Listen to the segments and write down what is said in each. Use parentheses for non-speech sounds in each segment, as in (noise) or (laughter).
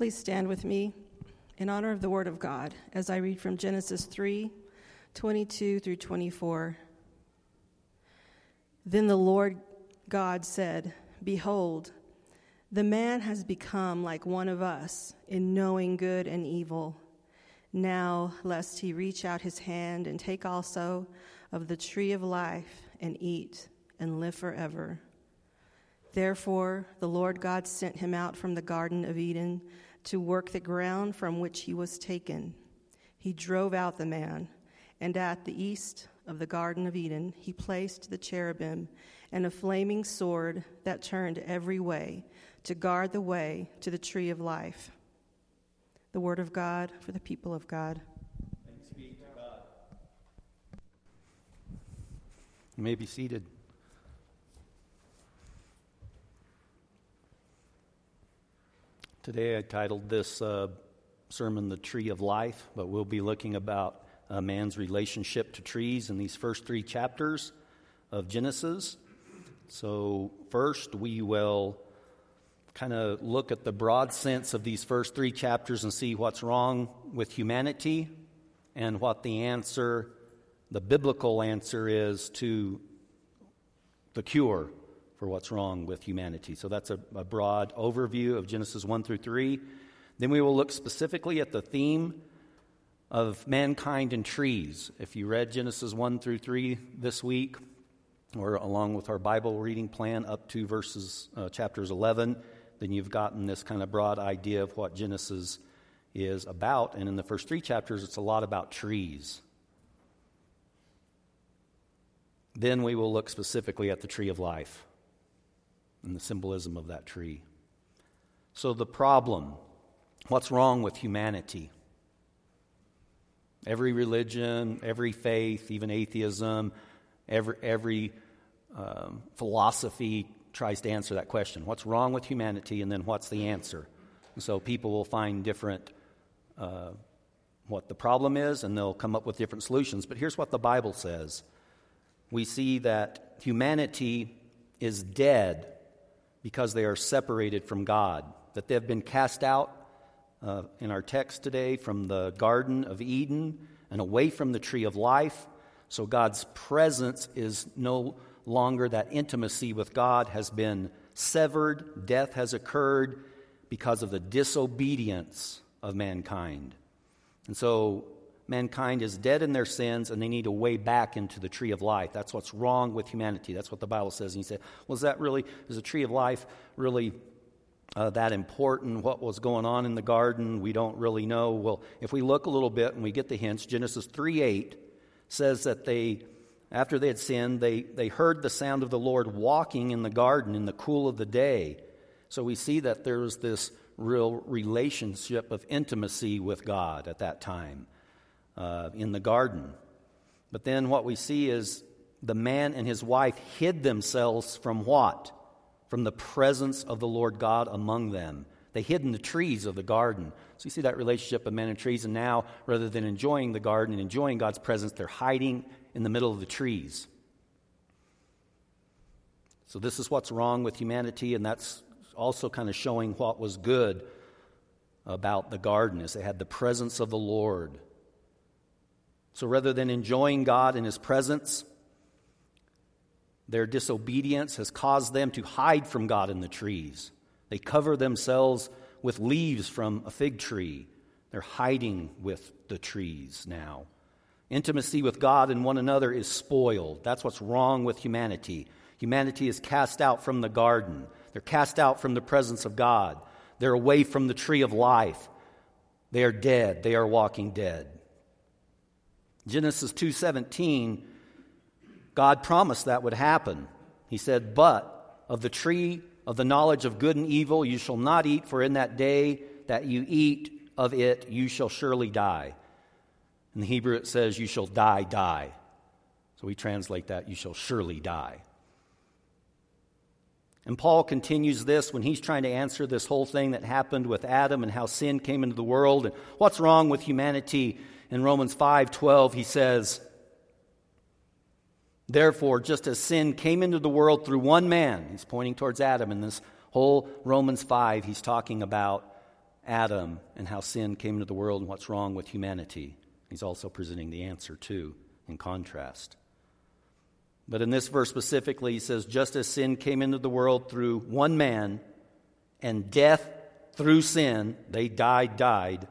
Please stand with me in honor of the Word of God as I read from Genesis 3 22 through 24. Then the Lord God said, Behold, the man has become like one of us in knowing good and evil. Now, lest he reach out his hand and take also of the tree of life and eat and live forever. Therefore, the Lord God sent him out from the Garden of Eden to work the ground from which he was taken. He drove out the man, and at the east of the Garden of Eden, he placed the cherubim and a flaming sword that turned every way to guard the way to the tree of life. The word of God for the people of God. Thanks be to God. You may be seated. Today I titled this uh, sermon The Tree of Life, but we'll be looking about man's relationship to trees in these first three chapters of Genesis. So, first, we will kind of look at the broad sense of these first three chapters and see what's wrong with humanity and what the answer, the biblical answer, is to the cure for what's wrong with humanity. So that's a, a, broad overview of Genesis 1 through 3. Then we will look specifically at the theme of mankind and trees. If you read Genesis 1 through 3 this week, or along with our Bible reading plan up to verses uh, chapters 11, then you've gotten this kind of broad idea of what Genesis is about. And in the first three chapters, it's a lot about trees. Then we will look specifically at the tree of life and the symbolism of that tree. So, the problem what's wrong with humanity? Every religion, every faith, even atheism, every, every um, philosophy tries to answer that question what's wrong with humanity, and then what's the answer? And so, people will find different. Uh, what the problem is, and they'll come up with different solutions. But here's what the Bible says we see that humanity is dead because they are separated from God, that they have been cast out uh, in our text today from the Garden of Eden and away from the tree of life. So God's presence is no longer, that intimacy with God has been severed, death has occurred because of the disobedience of mankind. And so mankind is dead in their sins and they need a way back into the tree of life. That's what's wrong with humanity. That's what the Bible says. And you say, well, is that really, is the tree of life really uh, that important? What was going on in the garden? We don't really know. Well, if we look a little bit and we get the hints, Genesis 3 8 says that they, after they had sinned, they, they heard the sound of the Lord walking in the garden in the cool of the day. So we see that there was this real relationship of intimacy with God at that time uh, in the garden. But then what we see is the man and his wife hid themselves from what? From the presence of the Lord God among them. They hid in the trees of the garden. So you see that relationship of men and trees, and now rather than enjoying the garden and enjoying God's presence, they're hiding in the middle of the trees. So this is what's wrong with humanity, and that's also kind of showing what was good about the garden, is they had the presence of the Lord. So rather than enjoying God in His presence, their disobedience has caused them to hide from God in the trees. They cover themselves with leaves from a fig tree. They're hiding with the trees now. Intimacy with God and one another is spoiled. That's what's wrong with humanity. Humanity is cast out from the garden. They're cast out from the presence of God. They're away from the tree of life. They are dead. They are walking dead. Genesis 2:17 God promised that would happen. He said, "But of the tree of the knowledge of good and evil you shall not eat for in that day that you eat of it you shall surely die." In the Hebrew it says you shall die die. So we translate that you shall surely die. And Paul continues this when he's trying to answer this whole thing that happened with Adam and how sin came into the world and what's wrong with humanity in Romans 5:12 he says, Therefore, just as sin came into the world through one man, he's pointing towards Adam in this whole Romans 5, he's talking about Adam and how sin came into the world and what's wrong with humanity. He's also presenting the answer, too, in contrast. But in this verse specifically, he says, just as sin came into the world through one man, and death through sin, they died, died.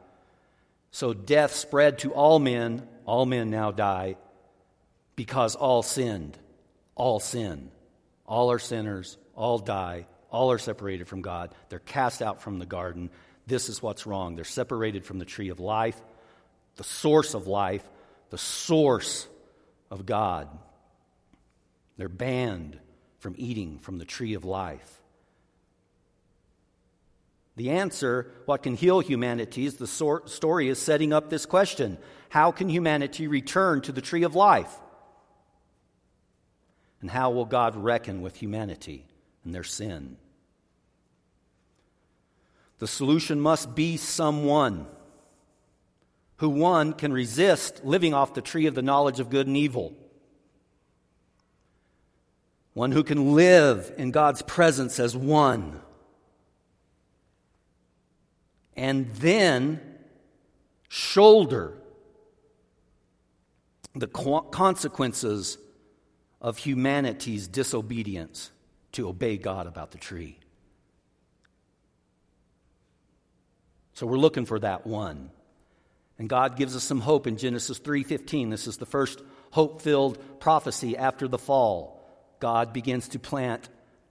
So death spread to all men, all men now die, because all sinned. All sin. All are sinners, all die, all are separated from God. They're cast out from the garden. This is what's wrong. They're separated from the tree of life, the source of life, the source of God. They're banned from eating from the tree of life. The answer, what can heal humanity, is the story is setting up this question How can humanity return to the tree of life? And how will God reckon with humanity and their sin? The solution must be someone who, one, can resist living off the tree of the knowledge of good and evil. One who can live in God's presence as one and then shoulder the consequences of humanity's disobedience to obey God about the tree. So we're looking for that one. And God gives us some hope in Genesis 3:15. This is the first hope-filled prophecy after the fall. God begins to plant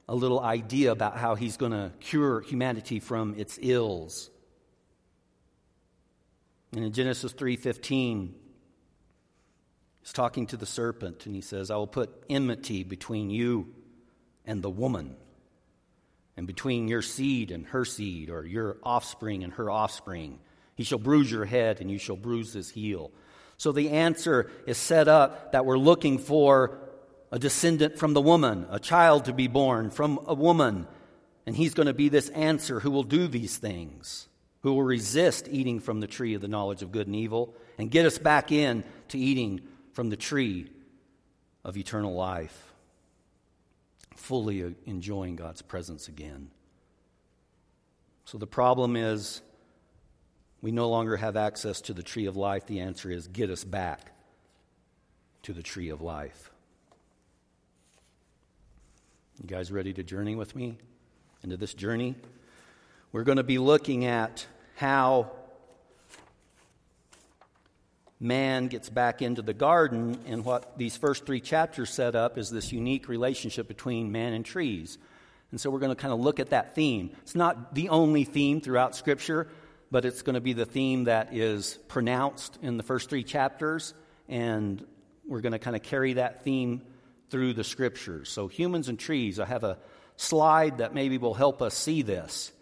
a little idea about how he's going to cure humanity from its ills. And in Genesis 3:15, he's talking to the serpent and he says, "I will put enmity between you and the woman, and between your seed and her seed, or your offspring and her offspring. He shall bruise your head and you shall bruise his heel." So the answer is set up that we're looking for a descendant from the woman, a child to be born from a woman, and he's going to be this answer who will do these things who will resist eating from the tree of the knowledge of good and evil and get us back in to eating from the tree of eternal life, fully enjoying God's presence again. So the problem is we no longer have access to the tree of life. The answer is get us back to the tree of life. You guys ready to journey with me into this journey? We're going to be looking at how man gets back into the garden, and what these first three chapters set up is this unique relationship between man and trees. And so we're going to kind of look at that theme. It's not the only theme throughout Scripture, but it's going to be the theme that is pronounced in the first three chapters, and we're going to kind of carry that theme through the Scriptures. So, humans and trees, I have a slide that maybe will help us see this.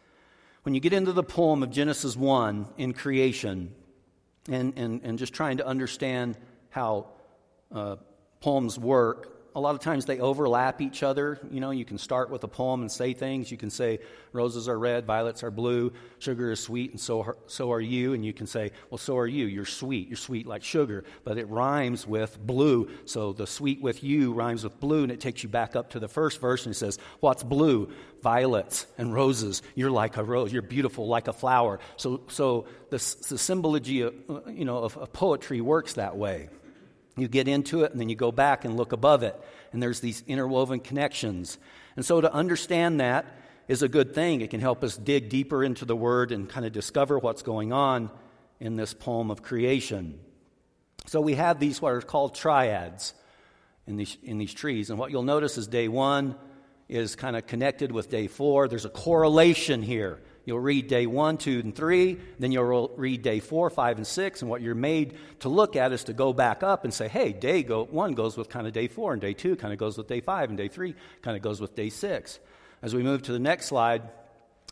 When you get into the poem of Genesis 1 in creation, and, and, and just trying to understand how uh, poems work, a lot of times they overlap each other. You know, you can start with a poem and say things. You can say, roses are red, violets are blue, sugar is sweet, and so are, so are you. And you can say, well, so are you. You're sweet. You're sweet like sugar. But it rhymes with blue. So the sweet with you rhymes with blue, and it takes you back up to the first verse and it says, what's blue? Violets and roses. You're like a rose. You're beautiful like a flower. So, so the, the symbology of, uh, you know, of, of poetry works that way. You get into it and then you go back and look above it, and there's these interwoven connections. And so to understand that is a good thing. It can help us dig deeper into the Word and kind of discover what's going on in this poem of creation. So we have these what are called triads in these, in these trees. And what you'll notice is day one is kind of connected with day four. There's a correlation here. You'll read day one, two, and three. Then you'll read day four, five, and six. And what you're made to look at is to go back up and say, hey, day go, one goes with kind of day four, and day two kind of goes with day five, and day three kind of goes with day six. As we move to the next slide,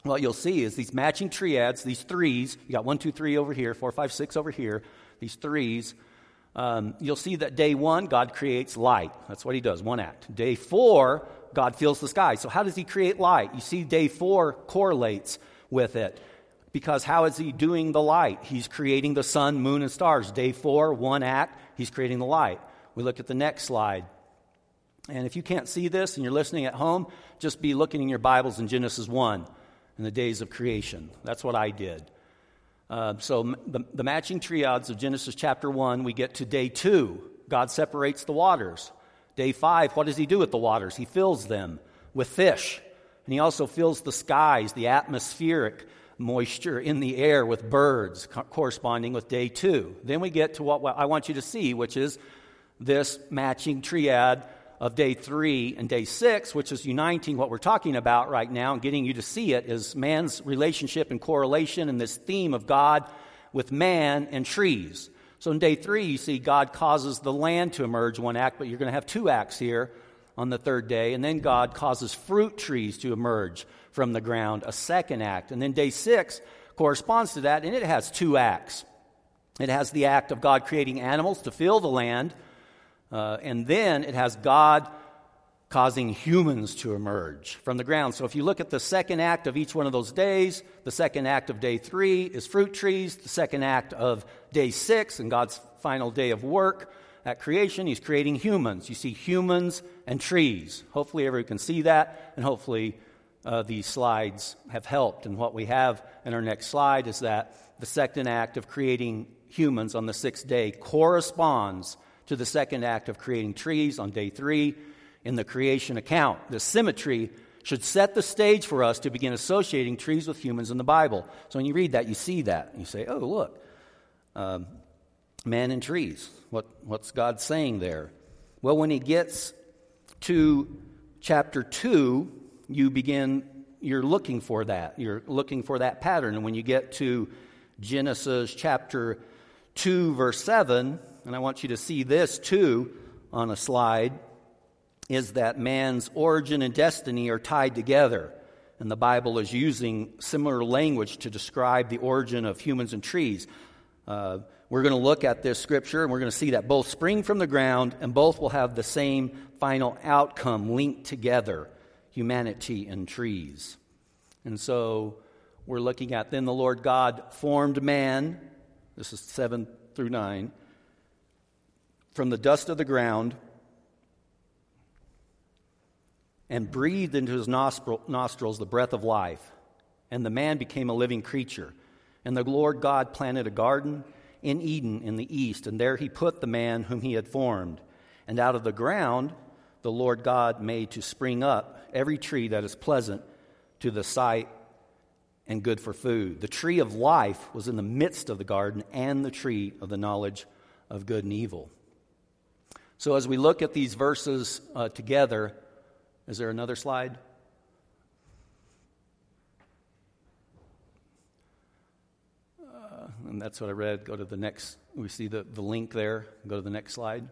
what you'll see is these matching triads, these threes. You got one, two, three over here, four, five, six over here. These threes. Um, you'll see that day one, God creates light. That's what he does, one act. Day four, God fills the sky. So, how does he create light? You see, day four correlates with it. Because how is he doing the light? He's creating the sun, moon, and stars. Day four, one act, he's creating the light. We look at the next slide. And if you can't see this and you're listening at home, just be looking in your Bibles in Genesis 1 in the days of creation. That's what I did. Uh, so, the, the matching triads of Genesis chapter 1, we get to day 2. God separates the waters. Day 5, what does He do with the waters? He fills them with fish. And He also fills the skies, the atmospheric moisture in the air with birds, co- corresponding with day 2. Then we get to what I want you to see, which is this matching triad of day three and day six, which is uniting what we're talking about right now and getting you to see it, is man's relationship and correlation and this theme of God with man and trees. So in day three, you see God causes the land to emerge, one act, but you're going to have two acts here on the third day. And then God causes fruit trees to emerge from the ground, a second act. And then day six corresponds to that, and it has two acts. It has the act of God creating animals to fill the land uh, and then it has God causing humans to emerge from the ground. So if you look at the second act of each one of those days, the second act of day three is fruit trees, the second act of day six and God's final day of work at creation, He's creating humans. You see humans and trees. Hopefully, everyone can see that, and hopefully, uh, these slides have helped. And what we have in our next slide is that the second act of creating humans on the sixth day corresponds to the second act of creating trees on day three in the creation account. The symmetry should set the stage for us to begin associating trees with humans in the Bible. So when you read that, you see that. You say, oh, look, um, man and trees. What, what's God saying there? Well, when he gets to chapter 2, you begin, you're looking for that. You're looking for that pattern. And when you get to Genesis chapter 2, verse 7, and I want you to see this too on a slide, is that man's origin and destiny are tied together. And the Bible is using similar language to describe the origin of humans and trees. Uh, we're going to look at this scripture and we're going to see that both spring from the ground and both will have the same final outcome linked together humanity and trees. And so we're looking at then the Lord God formed man. This is 7 through 9 from the dust of the ground and breathed into his nostrils the breath of life. And the man became a living creature. And the Lord God planted a garden in Eden in the east, and there he put the man whom he had formed. And out of the ground the Lord God made to spring up every tree that is pleasant to the sight and good for food. The tree of life was in the midst of the garden, and the tree of the knowledge of good and evil. So, as we look at these verses uh, together, is there another slide? And that's what I read. Go to the next. We see the, the link there. Go to the next slide.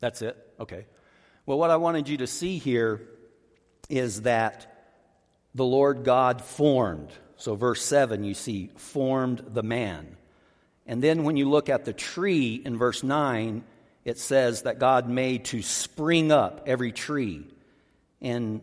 That's it? Okay. Well, what I wanted you to see here is that the Lord God formed. So, verse 7, you see, formed the man. And then when you look at the tree in verse 9, it says that God made to spring up every tree. And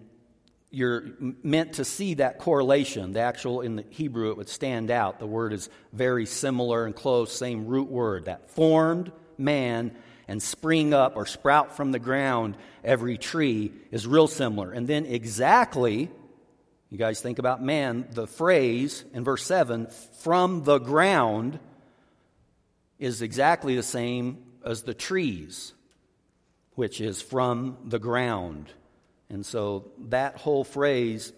you're meant to see that correlation. The actual, in the Hebrew, it would stand out. The word is very similar and close, same root word. That formed man and spring up or sprout from the ground every tree is real similar. And then exactly, you guys think about man, the phrase in verse 7, from the ground, is exactly the same as the trees, which is from the ground. And so that whole phrase,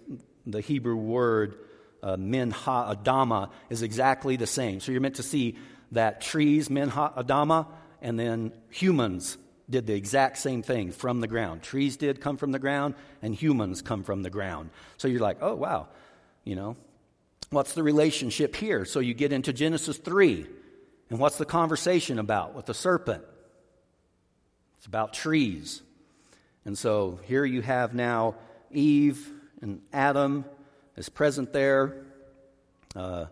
the Hebrew word uh, min ha adama, is exactly the same. So you're meant to see that trees, min ha adama, and then humans did the exact same thing from the ground. Trees did come from the ground, and humans come from the ground. So you're like, oh, wow, you know, what's the relationship here? So you get into Genesis 3. And what's the conversation about with the serpent? It's about trees. And so here you have now Eve and Adam is present there. Uh,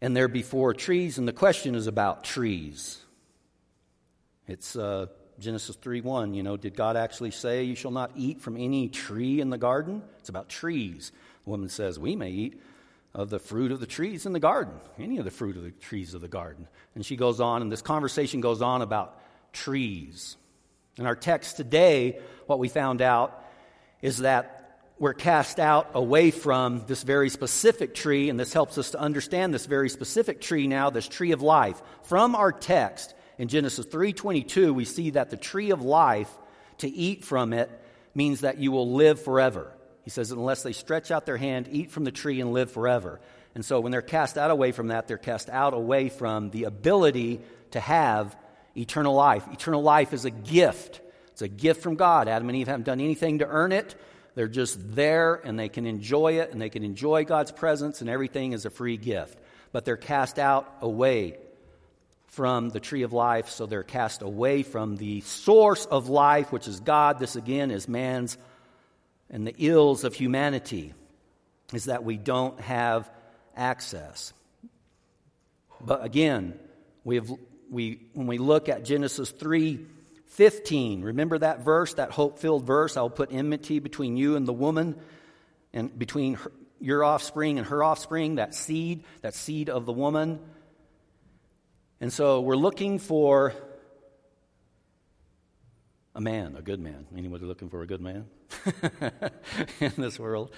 and they're before trees, and the question is about trees. It's uh, Genesis 3 1. You know, did God actually say, You shall not eat from any tree in the garden? It's about trees. The woman says, We may eat of the fruit of the trees in the garden, any of the fruit of the trees of the garden. And she goes on, and this conversation goes on about trees. In our text today, what we found out is that we're cast out away from this very specific tree, and this helps us to understand this very specific tree now, this tree of life. From our text in Genesis 3:22, we see that the tree of life, to eat from it, means that you will live forever. He says, unless they stretch out their hand, eat from the tree and live forever. And so when they're cast out away from that, they're cast out away from the ability to have eternal life. Eternal life is a gift. It's a gift from God. Adam and Eve haven't done anything to earn it. They're just there and they can enjoy it and they can enjoy God's presence and everything is a free gift. But they're cast out away from the tree of life, so they're cast away from the source of life, which is God. This again is man's and the ills of humanity, is that we don't have access. But again, we have, we, when we look at Genesis 3 15. Remember that verse, that hope filled verse? I'll put enmity between you and the woman, and between her, your offspring and her offspring, that seed, that seed of the woman. And so we're looking for a man, a good man. Anybody looking for a good man (laughs) in this world?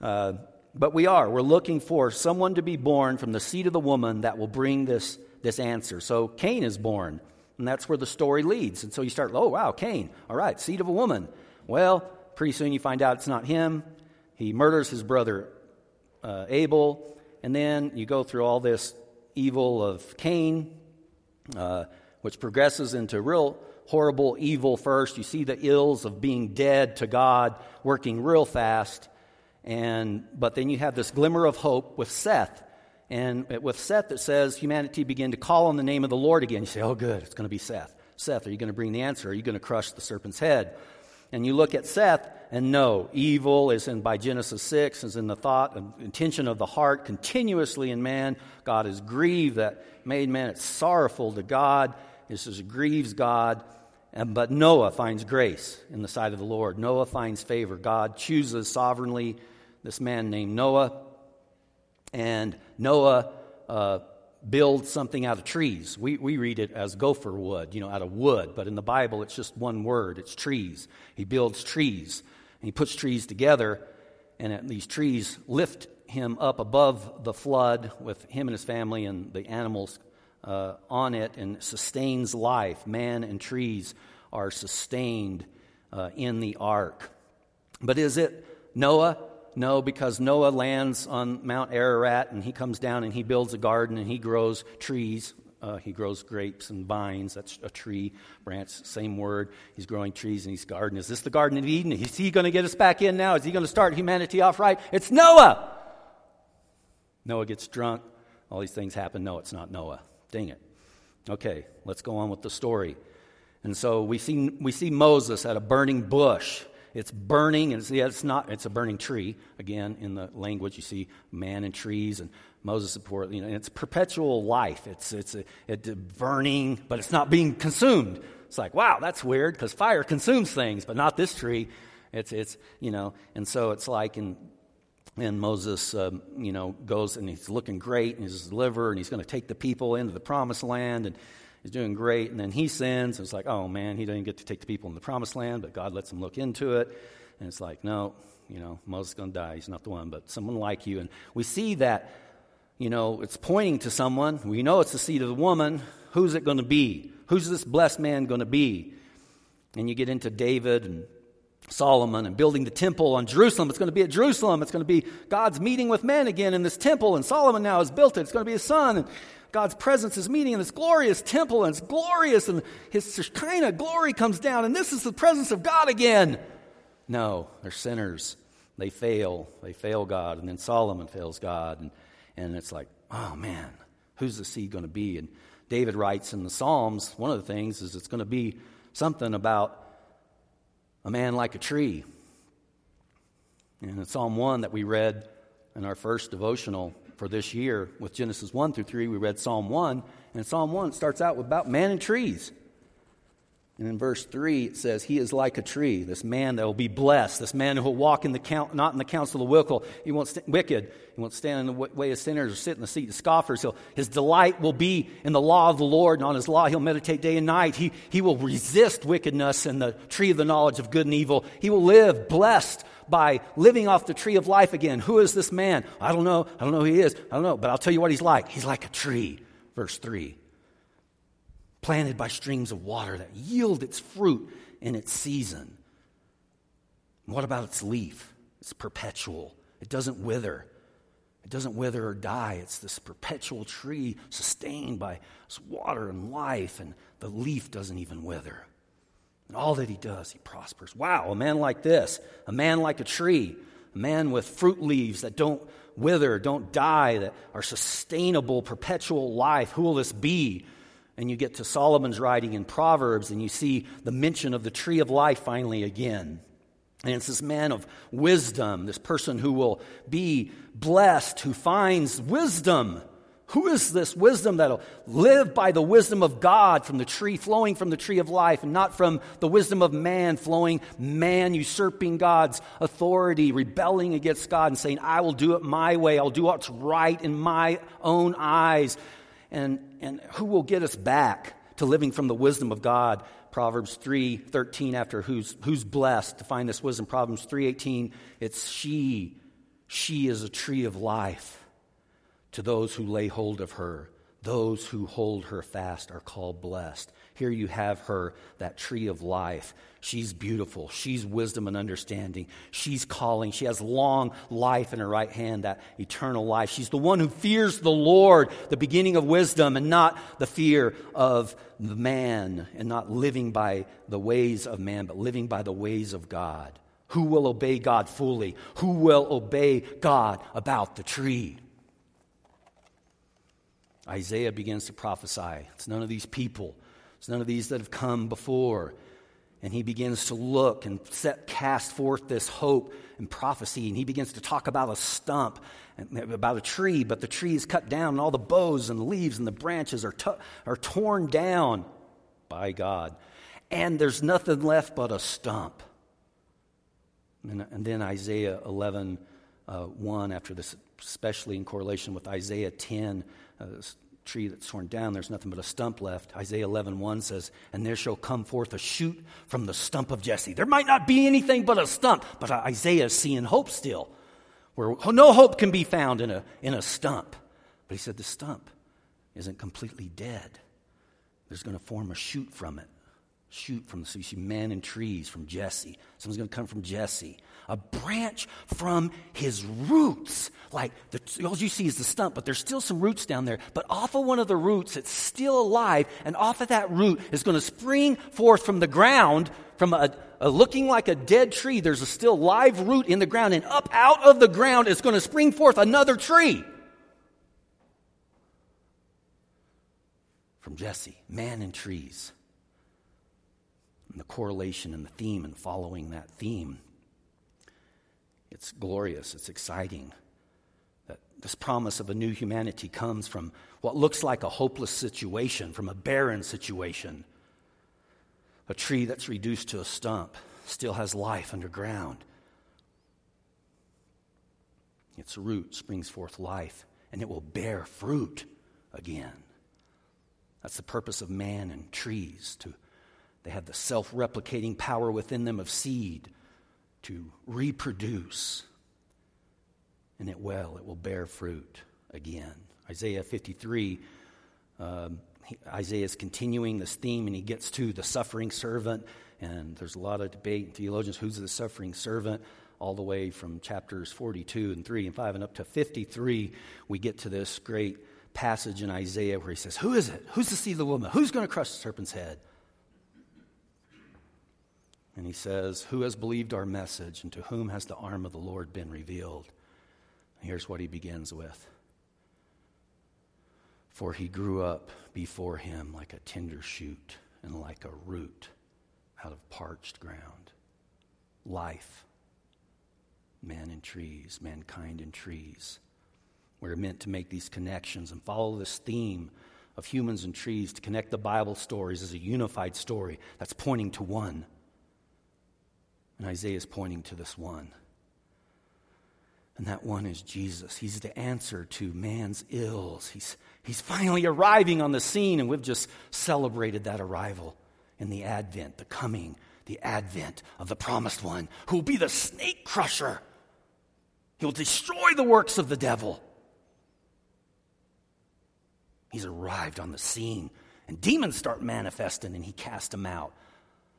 Uh, but we are. We're looking for someone to be born from the seed of the woman that will bring this, this answer. So Cain is born. And that's where the story leads. And so you start, oh, wow, Cain. All right, seed of a woman. Well, pretty soon you find out it's not him. He murders his brother uh, Abel. And then you go through all this evil of Cain, uh, which progresses into real horrible evil first. You see the ills of being dead to God working real fast. And, but then you have this glimmer of hope with Seth and with Seth, it says humanity began to call on the name of the Lord again. You say, oh, good, it's going to be Seth. Seth, are you going to bring the answer? Are you going to crush the serpent's head? And you look at Seth, and no, evil is in, by Genesis 6, is in the thought and intention of the heart continuously in man. God is grieved that made man. It's sorrowful to God. This is grieves God. And, but Noah finds grace in the sight of the Lord. Noah finds favor. God chooses sovereignly this man named Noah and Noah uh, builds something out of trees. We, we read it as gopher wood, you know, out of wood, but in the Bible it's just one word it's trees. He builds trees, and he puts trees together, and these trees lift him up above the flood with him and his family and the animals uh, on it and sustains life. Man and trees are sustained uh, in the ark. But is it Noah? No, because Noah lands on Mount Ararat and he comes down and he builds a garden and he grows trees. Uh, he grows grapes and vines. That's a tree branch, same word. He's growing trees and he's garden. Is this the Garden of Eden? Is he going to get us back in now? Is he going to start humanity off right? It's Noah! Noah gets drunk. All these things happen. No, it's not Noah. Dang it. Okay, let's go on with the story. And so we see, we see Moses at a burning bush. It's burning, and it's, yeah, it's not, it's a burning tree. Again, in the language, you see man and trees, and Moses, support. you know, it's perpetual life. It's, it's a, it, burning, but it's not being consumed. It's like, wow, that's weird, because fire consumes things, but not this tree. It's, it's, you know, and so it's like, and, and Moses, um, you know, goes and he's looking great, and he's a liver, and he's going to take the people into the promised land, and He's doing great. And then he sins. It's like, oh man, he doesn't get to take the people in the promised land, but God lets him look into it. And it's like, no, you know, Moses is going to die. He's not the one, but someone like you. And we see that, you know, it's pointing to someone. We know it's the seed of the woman. Who's it going to be? Who's this blessed man going to be? And you get into David and Solomon and building the temple on Jerusalem. It's going to be at Jerusalem. It's going to be God's meeting with men again in this temple. And Solomon now has built it. It's going to be his son. And God's presence is meeting in this glorious temple, and it's glorious, and his Shekinah glory comes down, and this is the presence of God again. No, they're sinners. They fail. They fail God. And then Solomon fails God. And, and it's like, oh man, who's the seed going to be? And David writes in the Psalms, one of the things is it's going to be something about a man like a tree. And in Psalm 1 that we read in our first devotional, for this year with Genesis 1 through 3. We read Psalm 1, and Psalm 1 starts out with about man and trees. And in verse 3, it says, He is like a tree, this man that will be blessed, this man who will walk in the count, not in the counsel of the wicked. He won't st- wicked. He won't stand in the way of sinners or sit in the seat of scoffers. He'll, his delight will be in the law of the Lord, and on his law he'll meditate day and night. He, he will resist wickedness and the tree of the knowledge of good and evil. He will live blessed by living off the tree of life again. Who is this man? I don't know. I don't know who he is. I don't know. But I'll tell you what he's like. He's like a tree. Verse 3 planted by streams of water that yield its fruit in its season. What about its leaf? It's perpetual, it doesn't wither. It doesn't wither or die. It's this perpetual tree sustained by water and life, and the leaf doesn't even wither. And all that he does, he prospers. Wow, a man like this, a man like a tree, a man with fruit leaves that don't wither, don't die, that are sustainable, perpetual life. Who will this be? And you get to Solomon's writing in Proverbs, and you see the mention of the tree of life finally again. And it's this man of wisdom, this person who will be blessed, who finds wisdom. Who is this wisdom that'll live by the wisdom of God from the tree, flowing from the tree of life, and not from the wisdom of man, flowing man usurping God's authority, rebelling against God, and saying, I will do it my way, I'll do what's right in my own eyes and, and who will get us back to living from the wisdom of God? Proverbs 3 13, after who's, who's blessed to find this wisdom. Proverbs 3 18, it's she. She is a tree of life to those who lay hold of her. Those who hold her fast are called blessed. Here you have her, that tree of life. She's beautiful. She's wisdom and understanding. She's calling. She has long life in her right hand, that eternal life. She's the one who fears the Lord, the beginning of wisdom, and not the fear of man, and not living by the ways of man, but living by the ways of God. Who will obey God fully? Who will obey God about the tree? Isaiah begins to prophesy. It's none of these people, it's none of these that have come before. And he begins to look and set, cast forth this hope and prophecy. And he begins to talk about a stump, and about a tree, but the tree is cut down, and all the boughs and the leaves and the branches are, t- are torn down by God. And there's nothing left but a stump. And, and then Isaiah 11, uh, 1, after this, especially in correlation with Isaiah 10, uh, tree that's torn down, there's nothing but a stump left. Isaiah 11, 1 says, And there shall come forth a shoot from the stump of Jesse. There might not be anything but a stump, but Isaiah is seeing hope still, where no hope can be found in a, in a stump. But he said the stump isn't completely dead. There's going to form a shoot from it shoot from so you see man and trees from Jesse. Someone's going to come from Jesse. A branch from his roots. Like the, all you see is the stump, but there's still some roots down there. But off of one of the roots, it's still alive, and off of that root is going to spring forth from the ground, from a, a looking like a dead tree. There's a still live root in the ground, and up out of the ground is going to spring forth another tree. From Jesse, man and trees and the correlation and the theme and following that theme. It's glorious, it's exciting that this promise of a new humanity comes from what looks like a hopeless situation, from a barren situation. A tree that's reduced to a stump still has life underground. Its root springs forth life, and it will bear fruit again. That's the purpose of man and trees to they have the self replicating power within them of seed to reproduce. And it will, it will bear fruit again. Isaiah 53, um, Isaiah is continuing this theme and he gets to the suffering servant. And there's a lot of debate in theologians who's the suffering servant all the way from chapters 42 and 3 and 5 and up to 53, we get to this great passage in Isaiah where he says, Who is it? Who's the seed of the woman? Who's going to crush the serpent's head? And he says, Who has believed our message, and to whom has the arm of the Lord been revealed? Here's what he begins with For he grew up before him like a tender shoot and like a root out of parched ground. Life, man and trees, mankind and trees. We're meant to make these connections and follow this theme of humans and trees to connect the Bible stories as a unified story that's pointing to one. And Isaiah is pointing to this one. And that one is Jesus. He's the answer to man's ills. He's, he's finally arriving on the scene, and we've just celebrated that arrival in the advent, the coming, the advent of the promised one who will be the snake crusher. He'll destroy the works of the devil. He's arrived on the scene, and demons start manifesting, and he casts them out.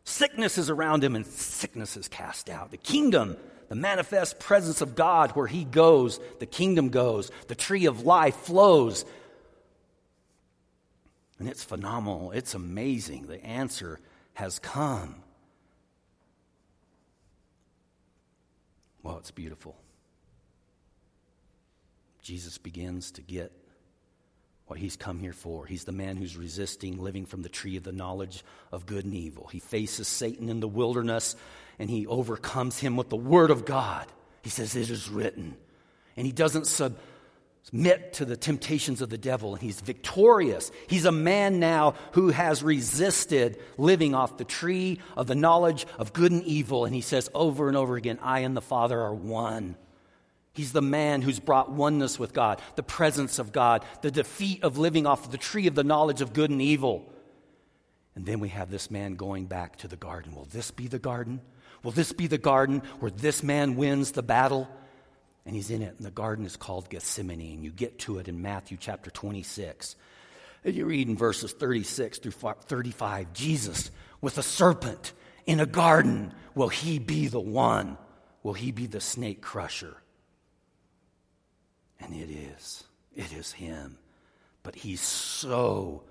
Sickness is around him, and sickness is cast out. The kingdom, the manifest presence of God, where he goes, the kingdom goes. The tree of life flows. And it's phenomenal. It's amazing. The answer has come. Well, it's beautiful. Jesus begins to get what he's come here for. He's the man who's resisting living from the tree of the knowledge of good and evil. He faces Satan in the wilderness and he overcomes him with the word of God. He says, It is written. And he doesn't submit to the temptations of the devil and he's victorious. He's a man now who has resisted living off the tree of the knowledge of good and evil. And he says over and over again, I and the Father are one. He's the man who's brought oneness with God, the presence of God, the defeat of living off the tree of the knowledge of good and evil. And then we have this man going back to the garden. Will this be the garden? Will this be the garden where this man wins the battle? And he's in it, and the garden is called Gethsemane, and you get to it in Matthew chapter 26. And you read in verses 36 through 35 Jesus with a serpent in a garden. Will he be the one? Will he be the snake crusher? And it is. It is him. But he's so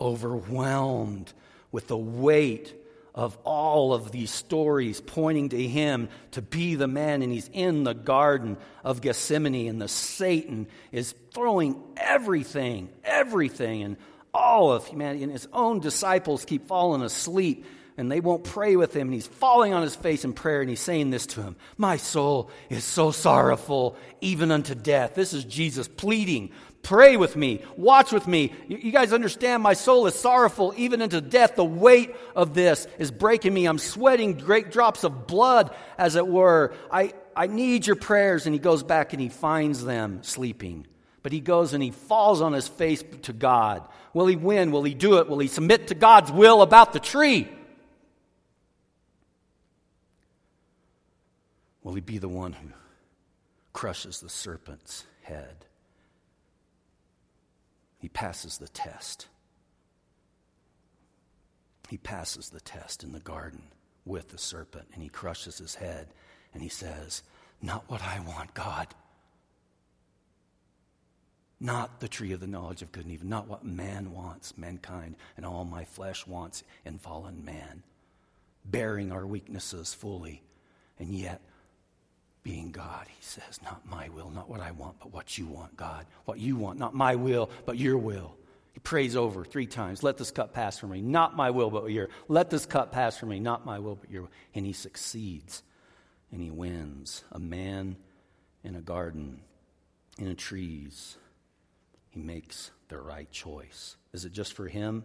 overwhelmed with the weight of all of these stories pointing to him to be the man, and he's in the Garden of Gethsemane, and the Satan is throwing everything, everything, and all of humanity, and his own disciples keep falling asleep and they won't pray with him. And he's falling on his face in prayer and he's saying this to him My soul is so sorrowful, even unto death. This is Jesus pleading. Pray with me. Watch with me. You, guys understand my soul is sorrowful, even unto death. The weight of this is breaking me. I'm sweating great drops of blood, as it were. I, I need your prayers. And he goes back and he finds them sleeping. But he goes and he falls on his face to God. Will he win? Will he do it? Will he submit to God's will about the tree? Will he be the one who crushes the serpent's head? He passes the test. He passes the test in the garden with the serpent and he crushes his head and he says, Not what I want, God. Not the tree of the knowledge of good and evil, not what man wants, mankind, and all my flesh wants in fallen man, bearing our weaknesses fully, and yet being God. He says, Not my will, not what I want, but what you want, God. What you want, not my will, but your will. He prays over three times, Let this cup pass from me, not my will, but your. Let this cup pass from me, not my will, but your. And he succeeds and he wins. A man in a garden, in a trees, he makes the right choice. Is it just for him?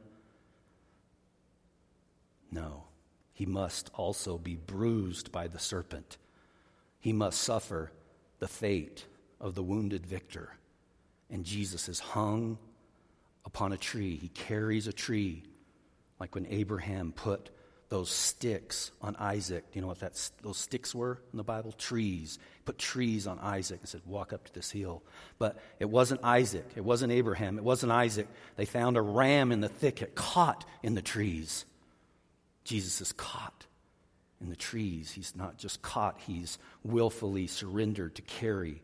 No. He must also be bruised by the serpent he must suffer the fate of the wounded victor. And Jesus is hung upon a tree. He carries a tree, like when Abraham put those sticks on Isaac. You know what that, those sticks were in the Bible? Trees. Put trees on Isaac and said, Walk up to this hill. But it wasn't Isaac. It wasn't Abraham. It wasn't Isaac. They found a ram in the thicket caught in the trees. Jesus is caught in the trees. He's not just caught, he's willfully surrendered to carry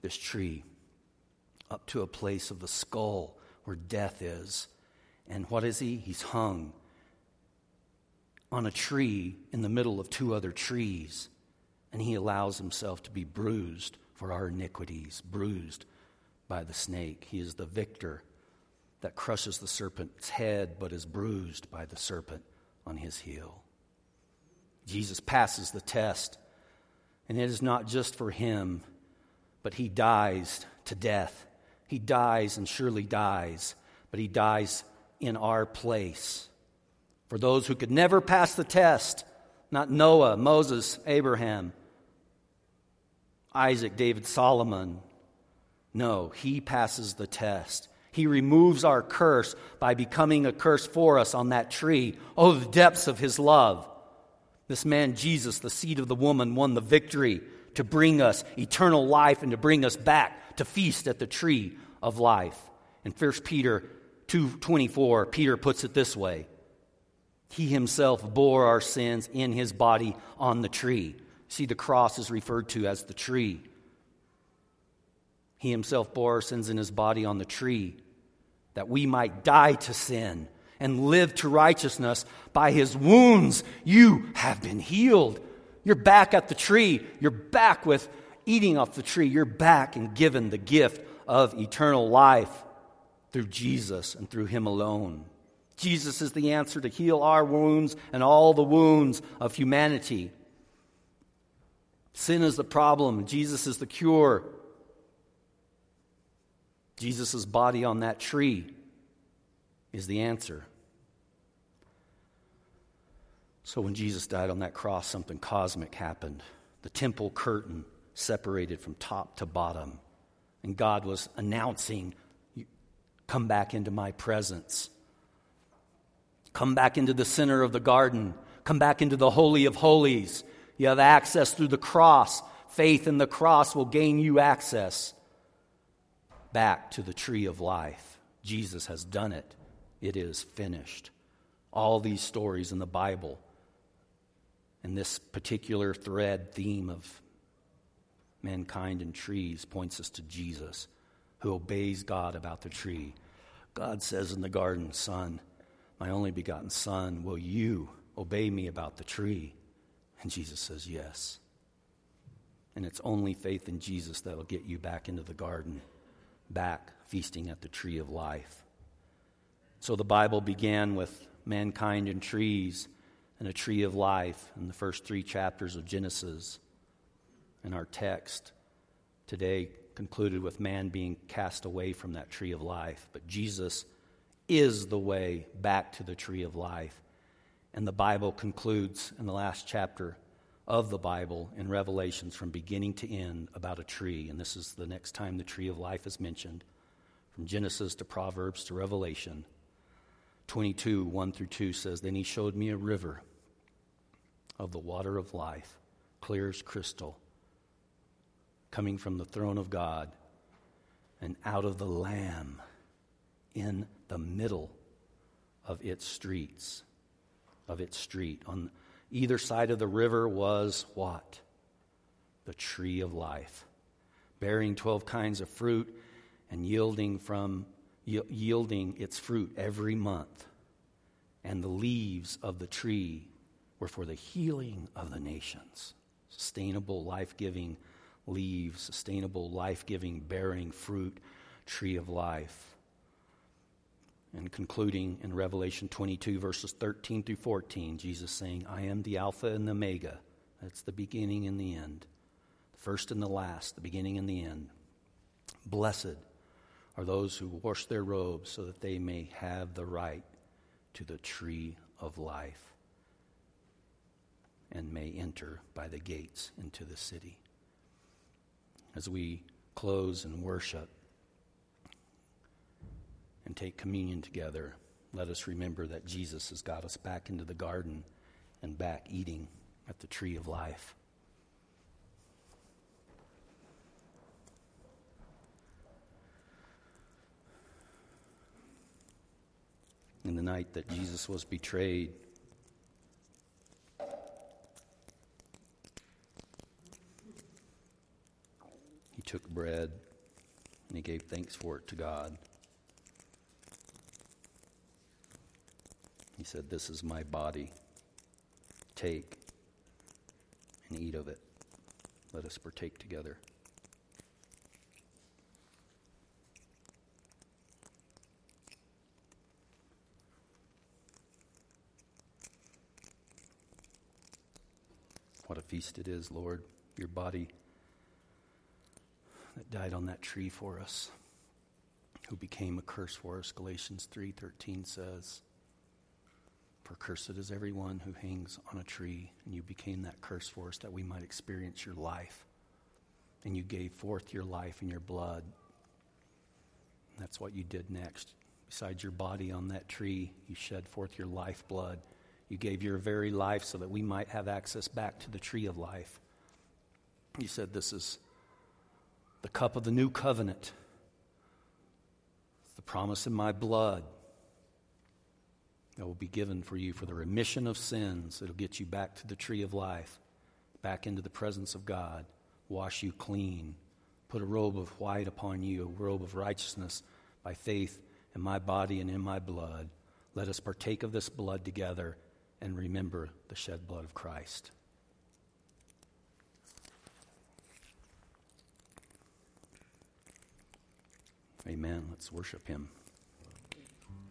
this tree up to a place of the skull where death is. And what is he? He's hung on a tree in the middle of two other trees. And he allows himself to be bruised for our iniquities, bruised by the snake. He is the victor that crushes the serpent's head, but is bruised by the serpent on his heel. Jesus passes the test. And it is not just for him, but he dies to death. He dies and surely dies but he dies in our place. For those who could never pass the test, not Noah, Moses, Abraham, Isaac, David, Solomon. No, he passes the test. He removes our curse by becoming a curse for us on that tree. Oh, the depths of his love. This man, Jesus, the seed of the woman, won the victory to bring us eternal life and to bring us back to feast at the tree of life. In 1 Peter 2:24, Peter puts it this way. He himself bore our sins in his body on the tree. See, the cross is referred to as the tree. He himself bore our sins in his body on the tree that we might die to sin and live to righteousness. By his wounds, you have been healed. You're back at the tree. You're back with eating off the tree. You're back and given the gift of eternal life through Jesus and through him alone. Jesus is the answer to heal our wounds and all the wounds of humanity. Sin is the problem, Jesus is the cure. Jesus' body on that tree is the answer. So when Jesus died on that cross, something cosmic happened. The temple curtain separated from top to bottom. And God was announcing, Come back into my presence. Come back into the center of the garden. Come back into the Holy of Holies. You have access through the cross. Faith in the cross will gain you access back to the tree of life. Jesus has done it, it is finished. All these stories in the Bible and this particular thread theme of mankind and trees points us to Jesus, who obeys God about the tree. God says in the garden, Son, my only begotten Son, will you obey me about the tree? And Jesus says, Yes. And it's only faith in Jesus that will get you back into the garden, back feasting at the tree of life. So the Bible began with mankind and trees and a tree of life in the first three chapters of Genesis. And our text today concluded with man being cast away from that tree of life. But Jesus is the way back to the tree of life. And the Bible concludes in the last chapter of the Bible in Revelations from beginning to end about a tree. And this is the next time the tree of life is mentioned from Genesis to Proverbs to Revelation. 22, 1 through 2 says, Then he showed me a river of the water of life, clear as crystal, coming from the throne of God and out of the Lamb in the middle of its streets of its street. On either side of the river was what? The tree of life, bearing 12 kinds of fruit and yielding from yielding its fruit every month. And the leaves of the tree were for the healing of the nations. Sustainable, life giving leaves, sustainable, life giving, bearing fruit, tree of life and concluding in Revelation 22, verses 13 through 14, Jesus saying, I am the Alpha and the Omega. That's the beginning and the end, the first and the last, the beginning and the end. Blessed are those who wash their robes so that they may have the right to the tree of life and may enter by the gates into the city. As we close and worship, and take communion together, let us remember that Jesus has got us back into the garden and back eating at the tree of life. In the night that Jesus was betrayed, he took bread and he gave thanks for it to God. He said, This is my body. Take and eat of it. Let us partake together. What a feast it is, Lord. Your body died on that tree for us, who became a curse for us, Galatians 3:13 says. For cursed is everyone who hangs on a tree, and you became that curse for us that we might experience your life. And you gave forth your life and your blood. And that's what you did next. Besides your body on that tree, you shed forth your life blood. You gave your very life so that we might have access back to the tree of life. You said, This is the cup of the new covenant, the promise in my blood that will be given for you for the remission of sins. It'll get you back to the tree of life, back into the presence of God, wash you clean, put a robe of white upon you, a robe of righteousness by faith in my body and in my blood. Let us partake of this blood together and remember the shed blood of Christ. Amen. Let's worship him.